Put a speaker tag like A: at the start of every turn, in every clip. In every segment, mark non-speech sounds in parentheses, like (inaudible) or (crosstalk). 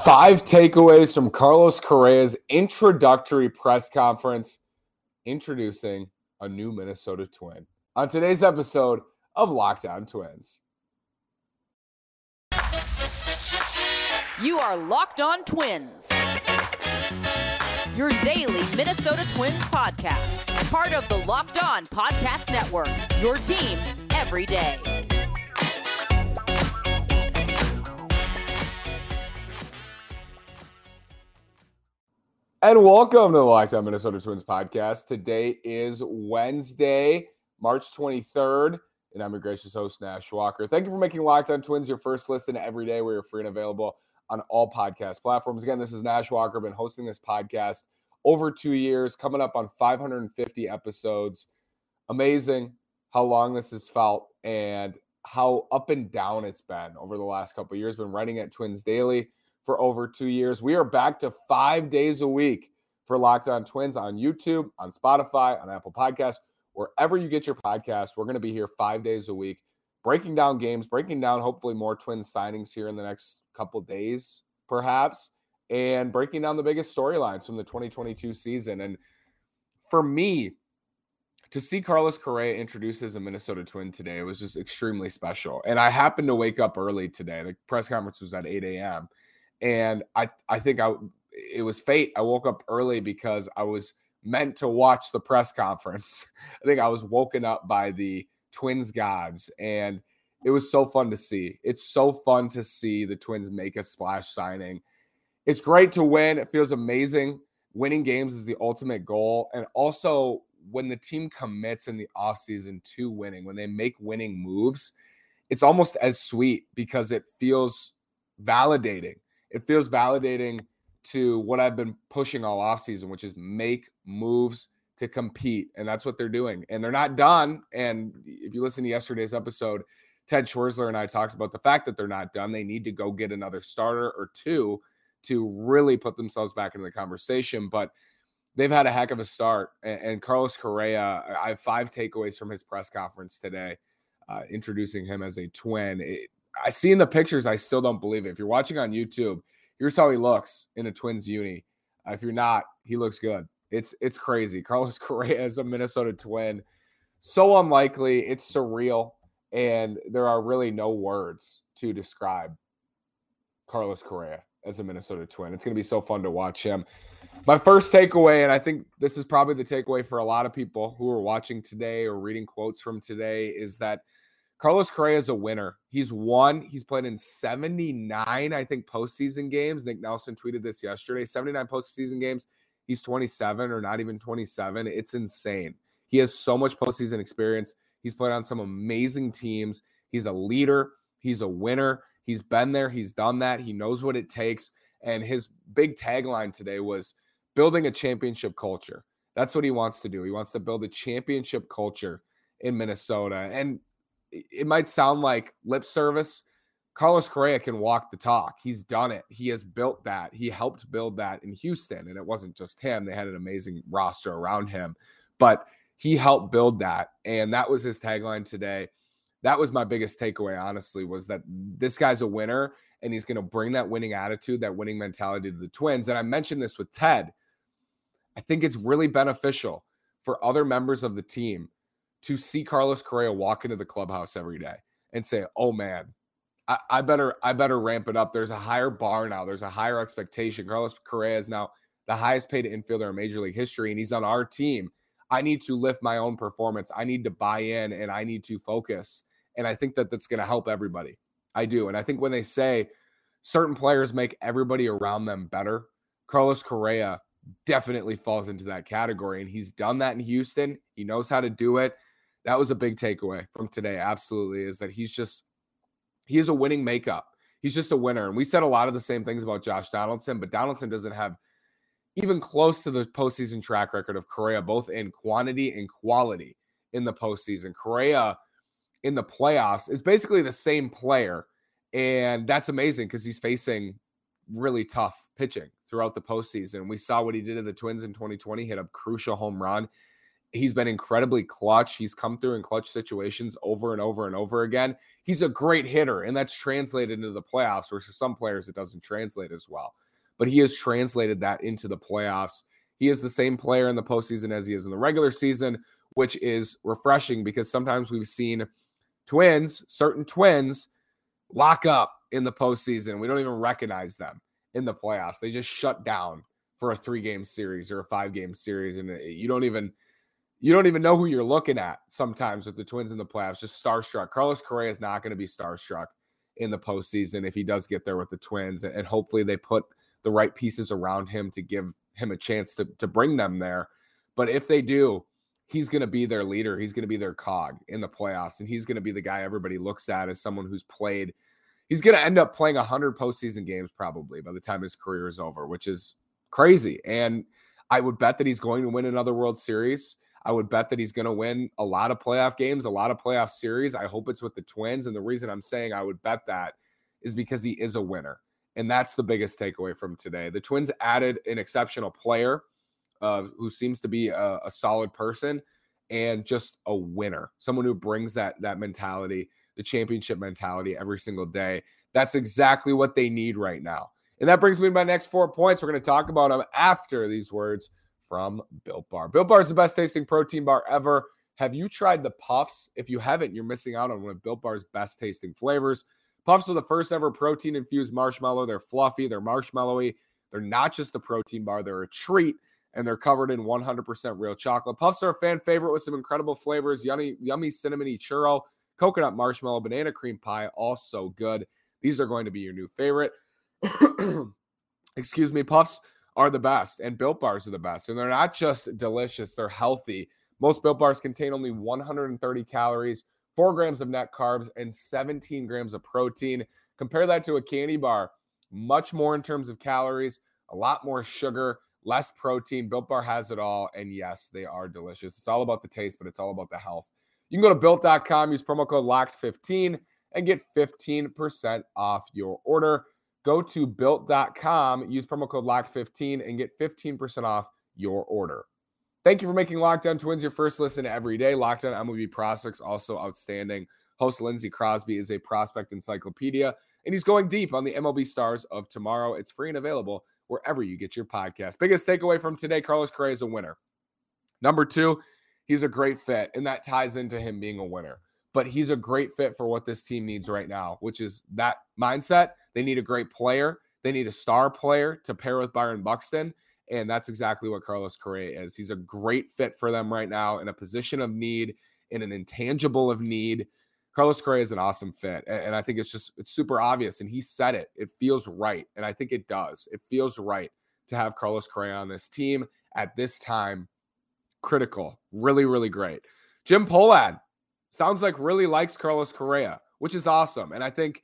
A: Five takeaways from Carlos Correa's introductory press conference introducing a new Minnesota Twin. On today's episode of Locked On Twins.
B: You are Locked On Twins. Your daily Minnesota Twins podcast. Part of the Locked On Podcast Network. Your team every day.
A: And welcome to the Locked On Minnesota Twins podcast. Today is Wednesday, March 23rd, and I'm your gracious host, Nash Walker. Thank you for making Locked On Twins your first listen every day. We are free and available on all podcast platforms. Again, this is Nash Walker. Been hosting this podcast over two years, coming up on 550 episodes. Amazing how long this has felt and how up and down it's been over the last couple years. Been writing at Twins Daily for over two years. We are back to five days a week for Locked On Twins on YouTube, on Spotify, on Apple Podcasts, wherever you get your podcast. We're going to be here five days a week, breaking down games, breaking down hopefully more Twins signings here in the next couple days, perhaps, and breaking down the biggest storylines from the 2022 season. And for me, to see Carlos Correa introduced as a Minnesota Twin today was just extremely special. And I happened to wake up early today. The press conference was at 8 a.m and I I think I it was fate. I woke up early because I was meant to watch the press conference. (laughs) I think I was woken up by the Twins gods and it was so fun to see. It's so fun to see the Twins make a splash signing. It's great to win. It feels amazing. Winning games is the ultimate goal. And also, when the team commits in the offseason to winning, when they make winning moves, it's almost as sweet because it feels validating it feels validating to what I've been pushing all offseason, which is make moves to compete. And that's what they're doing. And they're not done. And if you listen to yesterday's episode, Ted Schwerzler and I talked about the fact that they're not done. They need to go get another starter or two to really put themselves back into the conversation. But they've had a heck of a start. And, Carlos Correa, I have five takeaways from his press conference today, uh, introducing him as a twin. It, I see in the pictures, I still don't believe it. If you're watching on YouTube, here's how he looks in a Twins uni. Uh, if you're not, he looks good. It's it's crazy. (laughs) Carlos Correa is a Minnesota Twin. So unlikely. It's surreal, and there are really no words to describe Carlos Correa as a Minnesota Twin. It's going to be so fun to watch him. My first takeaway, and I think this is probably the takeaway for a lot of people who are watching today or reading quotes from today, is that Carlos Correa is a winner. He's won. He's played in 79, I think, postseason games. Nick Nelson tweeted this yesterday 79 postseason games. He's 27 or not even 27. It's insane. He has so much postseason experience. He's played on some amazing teams. He's a leader. He's a winner. He's been there. He's done that. He knows what it takes. And his big tagline today was building a championship culture. That's what he wants to do. He wants to build a championship culture in Minnesota. And it might sound like lip service. Carlos Correa can walk the talk. He's done it. He has built that. He helped build that in Houston. And it wasn't just him, they had an amazing roster around him, but he helped build that. And that was his tagline today. That was my biggest takeaway, honestly, was that this guy's a winner and he's going to bring that winning attitude, that winning mentality to the Twins. And I mentioned this with Ted. I think it's really beneficial for other members of the team to see Carlos Correa walk into the clubhouse every day and say, "Oh man, I, I, better I better ramp it up." There's a higher bar now. There's a higher expectation. Carlos Correa is now the highest paid infielder in Major League history, and he's on our team. I need to lift my own performance. I need to buy in, and I need to focus. And I think that that's going to help everybody. I do, and I think when they say certain players make everybody around them better, Carlos Correa definitely falls into that category, and he's done that in Houston. He knows how to do it that was a big takeaway from today. Absolutely, is that he's just he is a winning makeup. He's just a winner. And we said a lot of the same things about Josh Donaldson, but Donaldson doesn't have even close to the postseason track record of Correa, both in quantity and quality in the postseason. Correa in the playoffs is basically the same player. And that's amazing because he's facing really tough pitching throughout the postseason. We saw what he did to the Twins in 2020, hit a crucial home run He's been incredibly clutch. He's come through in clutch situations over and over and over again. He's a great hitter, and that's translated into the playoffs, where for some players it doesn't translate as well. But he has translated that into the playoffs. He is the same player in the postseason as he is in the regular season, which is refreshing because sometimes we've seen twins, certain twins, lock up in the postseason. We don't even recognize them in the playoffs. They just shut down for a three game series or a five game series, and uh, you don't even you don't even know who you're looking at sometimes with the Twins in the playoffs. Just starstruck. Carlos Correa is not going to be starstruck in the postseason if he does get there with the Twins, and hopefully they put the right pieces around him to give him a chance to to bring them there. But if they do, he's going to be their leader. He's going to be their cog in the playoffs, and he's going to be the guy everybody looks at as someone who's played. He's going to end up playing 100 postseason games probably by the time his career is over, which is crazy. And I would bet that he's going to win another World Series. I would bet that he's going to win a lot of playoff games, a lot of playoff series. I hope it's with the Twins. And the reason I'm saying I would bet that is because he is a winner. And that's the biggest takeaway from today. The Twins added an exceptional player uh, who seems to be a, a solid person and just a winner, someone who brings that that mentality, the championship mentality every single day. That's exactly what they need right now. And that brings me to my next four points. We're going to talk about them after these words from Built Bar. Built Bar is the best tasting protein bar ever. Have you tried the puffs? If you haven't, you're missing out on one of Built Bar's best tasting flavors. Puffs are the first ever protein infused marshmallow. They're fluffy, they're marshmallowy. They're not just a protein bar, they're a treat and they're covered in 100% real chocolate. Puffs are a fan favorite with some incredible flavors yummy, yummy cinnamony churro, coconut marshmallow, banana cream pie, all so good. These are going to be your new favorite. (coughs) Excuse me, puffs are the best, and built bars are the best. And they're not just delicious, they're healthy. Most built bars contain only 130 calories, four grams of net carbs, and 17 grams of protein. Compare that to a candy bar, much more in terms of calories, a lot more sugar less protein. Built Bar has it all. And yes, they are delicious. It's all about the taste, but it's all about the health. You can go to built.com, use promo code LOCKED15 and get 15% off your order. Go to built.com, use promo code LOCKED15 and get 15% off your order. Thank you for making Locked On Twins your first listen every day. Locked On MLB Prospects, also outstanding. Host Lindsey Crosby is a prospect encyclopedia, and he's going deep on the MLB stars of tomorrow. It's free and available wherever you get your podcast. Biggest takeaway from today Carlos Correa is a winner. Number two, he's a great fit, and that ties into him being a winner. But he's a great fit for what this team needs right now, which is that mindset. They need a great player, they need a star player to pair with Byron Buxton. And that's exactly what Carlos Correa is. He's a great fit for them right now in a position of need, in an intangible of need. Carlos Correa is an awesome fit. And, I think it's just, it's super obvious. And he said it. It feels right. And I think it does. It feels right to have Carlos Correa on this team at this time. Critical. Really, really great. Jim Pohlad sounds like really likes Carlos Correa, which is awesome. And I think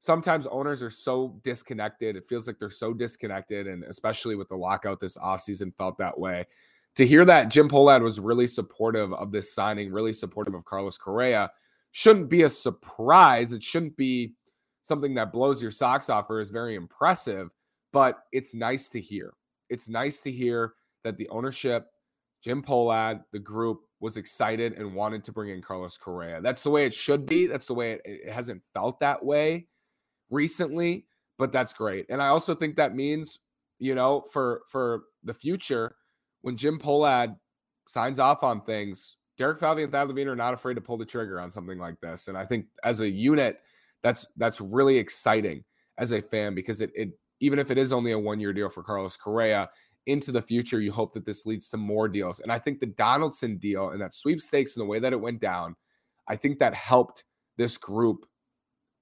A: sometimes owners are so disconnected. It feels like they're so disconnected. And especially with the lockout this offseason, felt that way. To hear that Jim Pohlad was really supportive of this signing, really supportive of Carlos Correa shouldn't be a surprise. It shouldn't be something that blows your socks off or is very impressive, but it's nice to hear. It's nice to hear that the ownership, Jim Pohlad, the group was excited and wanted to bring in Carlos Correa. That's the way it should be. That's the way it, it hasn't felt that way recently, but that's great. And I also think that means, you know, for for the future, when Jim Pohlad signs off on things, Derek Falvey and Thad Levine are not afraid to pull the trigger on something like this. And I think as a unit, that's that's really exciting as a fan because it, it even if it is only a one year deal for Carlos Correa, into the future, you hope that this leads to more deals. And I think the Donaldson deal and that sweepstakes and the way that it went down, I think that helped this group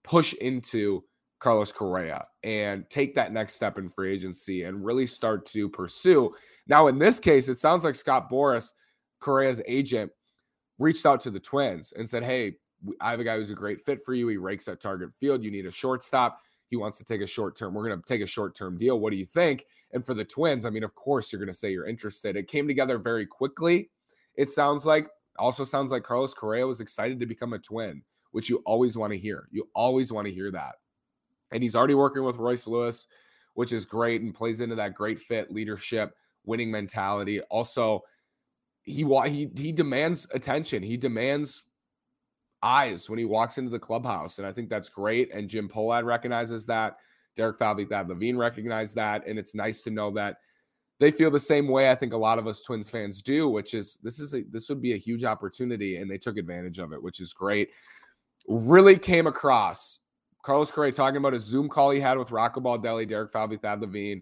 A: push into Carlos Correa and take that next step in free agency and really start to pursue. Now, in this case, it sounds like Scott Boras, Correa's agent, reached out to the Twins and said, Hey, I have a guy who's a great fit for you. He rakes at target field. You need a shortstop. He wants to take a short term. We're going to take a short term deal. What do you think? And for the Twins, I mean, of course, you're going to say you're interested. It came together very quickly. It sounds like, also sounds like Carlos Correa was excited to become a Twin, which you always want to hear. You always want to hear that. And he's already working with Royce Lewis, which is great and plays into that great fit, leadership, winning mentality. Also, he he he demands attention. He demands eyes when he walks into the clubhouse, and I think that's great. And Jim Pohlad recognizes that. Derek Falvey, Thad Levine recognized that, and it's nice to know that they feel the same way. I think a lot of us Twins fans do, which is this is a, this would be a huge opportunity, and they took advantage of it, which is great. Really came across Carlos Correa talking about a Zoom call he had with Rocco Baldelli, Derek Falvey, Thad Levine,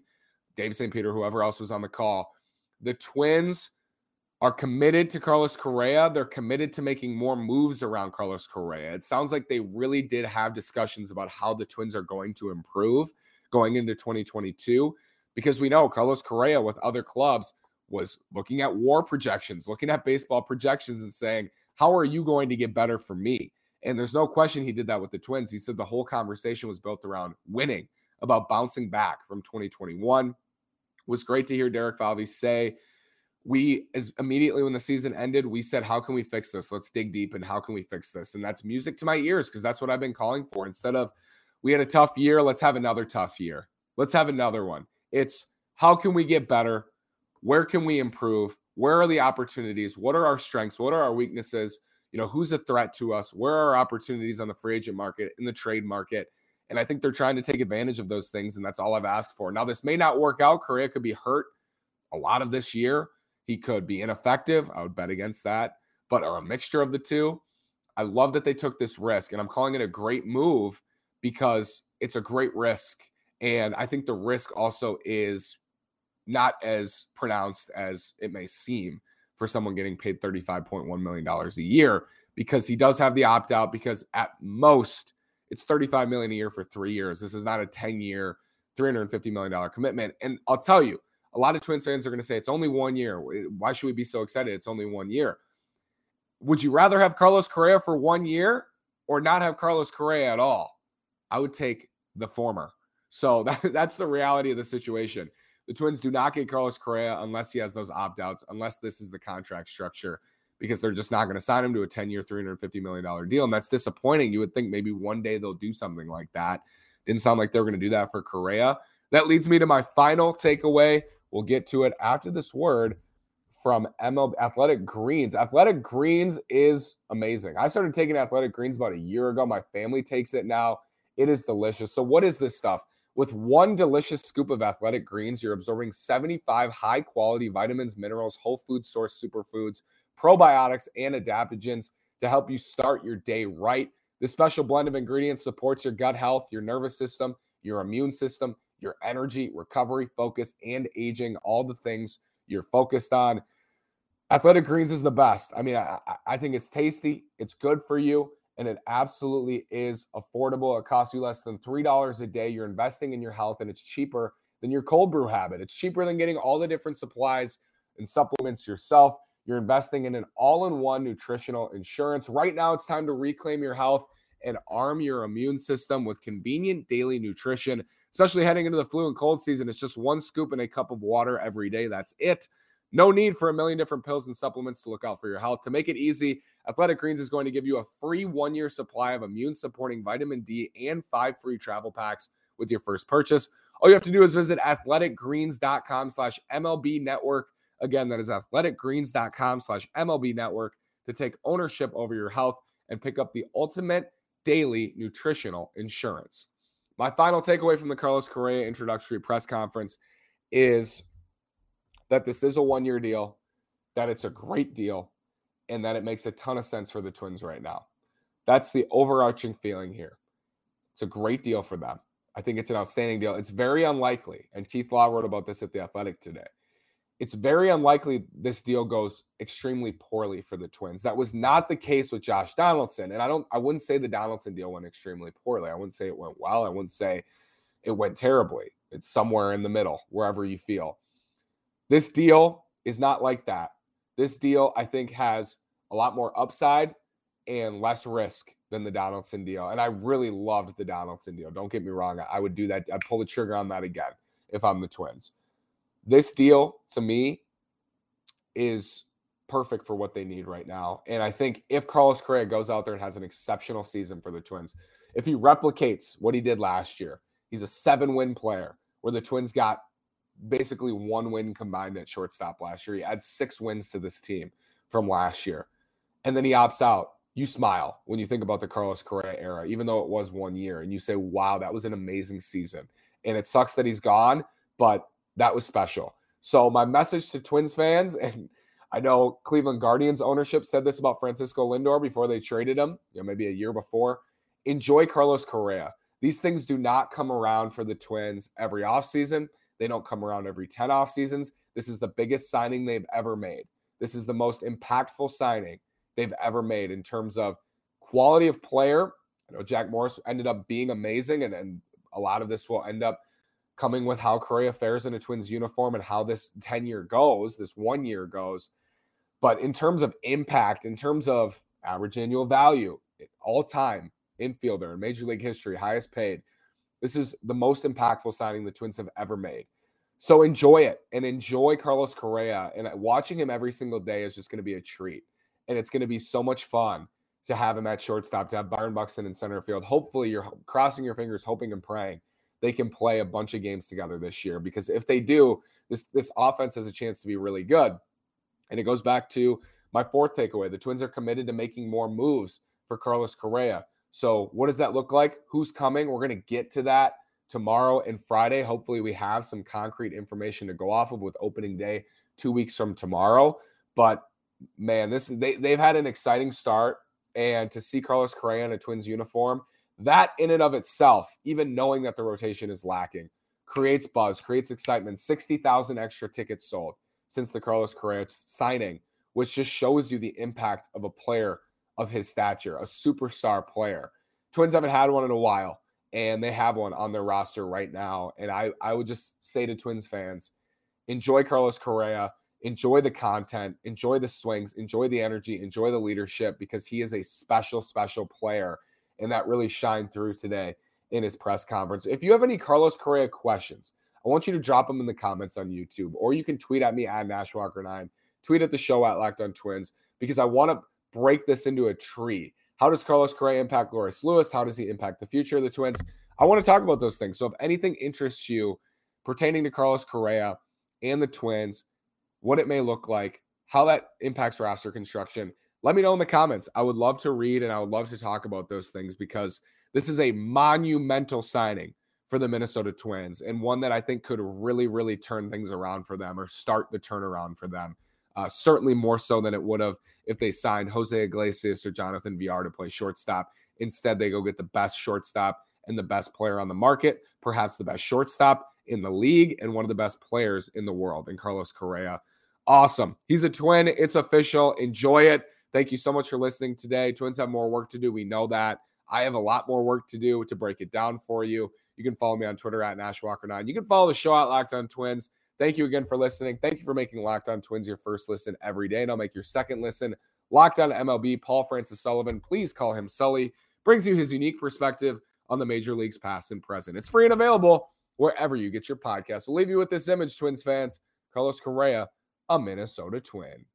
A: Dave St. Peter, whoever else was on the call. The Twins are committed to Carlos Correa. They're committed to making more moves around Carlos Correa. It sounds like they really did have discussions about how the Twins are going to improve going into 2022 because we know Carlos Correa with other clubs was looking at war projections, looking at baseball projections and saying, How are you going to get better for me? And there's no question he did that with the Twins. He said the whole conversation was built around winning, about bouncing back from 2021. It was great to hear Derek Falvey say we as immediately when the season ended, we said, How can we fix this? Let's dig deep and how can we fix this? And that's music to my ears because that's what I've been calling for. Instead of we had a tough year, let's have another tough year. Let's have another one. It's how can we get better? Where can we improve? Where are the opportunities? What are our strengths? What are our weaknesses? You know, who's a threat to us? Where are our opportunities on the free agent market, in the trade market? And I think they're trying to take advantage of those things. And that's all I've asked for. Now, this may not work out. Correa could be hurt a lot of this year. He could be ineffective. I would bet against that, but or a mixture of the two. I love that they took this risk, and I'm calling it a great move because it's a great risk. And I think the risk also is not as pronounced as it may seem for someone getting paid $35.1 million a year because he does have the opt out because at most it's 35 million a year for three years. This is not a 10 year, $350 million commitment. And I'll tell you, a lot of Twins fans are going to say it's only one year. Why should we be so excited? It's only one year. Would you rather have Carlos Correa for one year or not have Carlos Correa at all? I would take the former. So (laughs) that, that's the reality of the situation. The Twins do not get Carlos Correa unless he has those opt outs, unless this is the contract structure, because they're just not going to sign him to a 10 year, $350 million deal. And that's disappointing. You would think maybe one day they'll do something like that. Didn't sound like they were going to do that for Correa. That leads me to my final takeaway We'll get to it after this word from MLB Athletic Greens. Athletic Greens is amazing. I started taking Athletic Greens about a year ago. My family takes it now. It is delicious. So, what is this stuff? With one delicious scoop of Athletic Greens, you're absorbing 75 high quality vitamins, minerals, whole food source superfoods, probiotics, and adaptogens to help you start your day right. This special blend of ingredients supports your gut health, your nervous system, your immune system, your energy, recovery, focus, and aging, all the things you're focused on. Athletic Greens is the best. I mean, I, I think it's tasty, it's good for you, and it absolutely is affordable. It costs you less than $3 a day. You're investing in your health, and it's cheaper than your cold brew habit. It's cheaper than getting all the different supplies and supplements yourself. You're investing in an all in one nutritional insurance. Right now, it's time to reclaim your health and arm your immune system with convenient daily nutrition especially heading into the flu and cold season. It's just one scoop in a cup of water every day. That's it. No need for a million different pills and supplements to look out for your health. To make it easy, Athletic Greens is going to give you a free one year supply of immune supporting vitamin D and five free travel packs with your first purchase. All you have to do is visit athleticgreens.com slash MLB network. Again, that is athleticgreens.com slash MLB network to take ownership over your health and pick up the ultimate daily nutritional insurance. My final takeaway from the Carlos Correa introductory press conference is that this is a one year deal, that it's a great deal, and that it makes a ton of sense for the Twins right now. That's the overarching feeling here. It's a great deal for them. I think it's an outstanding deal. It's very unlikely, and Keith Law wrote about this at The Athletic today it's very unlikely this deal goes extremely poorly for the Twins. That was not the case with Josh Donaldson. And I don't I wouldn't say the Donaldson deal went extremely poorly. I wouldn't say it went well. I wouldn't say it went terribly. It's somewhere in the middle, wherever you feel. This deal is not like that. This deal, I think, has a lot more upside and less risk than the Donaldson deal. And I really loved the Donaldson deal. Don't get me wrong. I would do that. I'd pull the trigger on that again if I'm the Twins. This deal to me is perfect for what they need right now. And I think if Carlos Correa goes out there and has an exceptional season for the Twins, if he replicates what he did last year, he's a seven win player where the Twins got basically one win combined at shortstop last year. He adds six wins to this team from last year. And then he opts out. You smile when you think about the Carlos Correa era, even though it was one year, and you say, wow, that was an amazing season. And it sucks that he's gone, but that was special. So, my message to Twins fans, (laughs) and I know Cleveland Guardians ownership said this about Francisco Lindor before they traded him, you know, maybe a year before. Enjoy Carlos Correa. These things do not come around for the Twins every offseason. They don't come around every 10 off seasons. This is the biggest signing they've ever made. This is the most impactful signing they've ever made in terms of quality of player. I know Jack Morris ended up being amazing, and, and a lot of this will end up coming with how Correa fares in a Twins uniform and how this 10 year goes, this one year goes. But in terms of impact, in terms of average annual value, all time infielder in Major League history, highest paid, this is the most impactful signing the Twins have ever made. So enjoy it and enjoy Carlos Correa. And watching him every single day is just going to be a treat. And it's going to be so much fun to have him at shortstop, to have Byron Buxton in center field. Hopefully, you're crossing your fingers, hoping and praying they can play a bunch of games together this year. Because if they do, this this offense has a chance to be really good. And it goes back to my fourth takeaway: the Twins are committed to making more moves for Carlos Correa. So, what does that look like? Who's coming? We're going to get to that tomorrow and Friday. Hopefully, we have some concrete information to go off of with opening day two weeks from tomorrow. But man, this they they've had an exciting start, and to see Carlos Correa in a Twins uniform, that in and of itself, even knowing that the rotation is lacking, creates buzz, creates excitement. Sixty thousand extra tickets sold since the Carlos Correa signing, which just shows you the impact of a player of his stature, a superstar player. Twins haven't had one in a while, and they have one on their roster right now. And I, I would just say to Twins fans, enjoy Carlos Correa, enjoy the content, enjoy the swings, enjoy the energy, enjoy the leadership because he is a special, special player. And that really shined through today in his press conference. If you have any Carlos Correa questions, I want you to drop them in the comments on YouTube, or you can tweet at me at Nashwalker9, tweet at the show at Locked on Twins, because I want to break this into a tree. How does Carlos Correa impact Royce Lewis? How does he impact the future of the Twins? I want to talk about those things. So if anything interests you pertaining to Carlos Correa and the Twins, what it may look like, how that impacts roster construction, let me know in the comments. I would love to read and I would love to talk about those things because this is a monumental signing for the Minnesota Twins and one that I think could really, really turn things around for them or start the turnaround for them uh, certainly more so than it would have if they signed Jose Iglesias or Jonathan Villar to play shortstop. Instead, they go get the best shortstop and the best player on the market, perhaps the best shortstop in the league and one of the best players in the world, in Carlos Correa. Awesome. He's a twin. It's official. Enjoy it. Thank you so much for listening today. Twins have more work to do. We know that. I have a lot more work to do to break it down for you. You can follow me on Twitter at NashWalker9. You can follow the show at Locked on Twins. Thank you again for listening. Thank you for making Locked On Twins your first listen every day. And I'll make your second listen Locked On MLB. Paul Francis Sullivan, please call him Sully, brings you his unique perspective on the major leagues past and present. It's free and available wherever you get your podcast. We'll leave you with this image, Twins fans. Carlos Correa, a Minnesota Twin.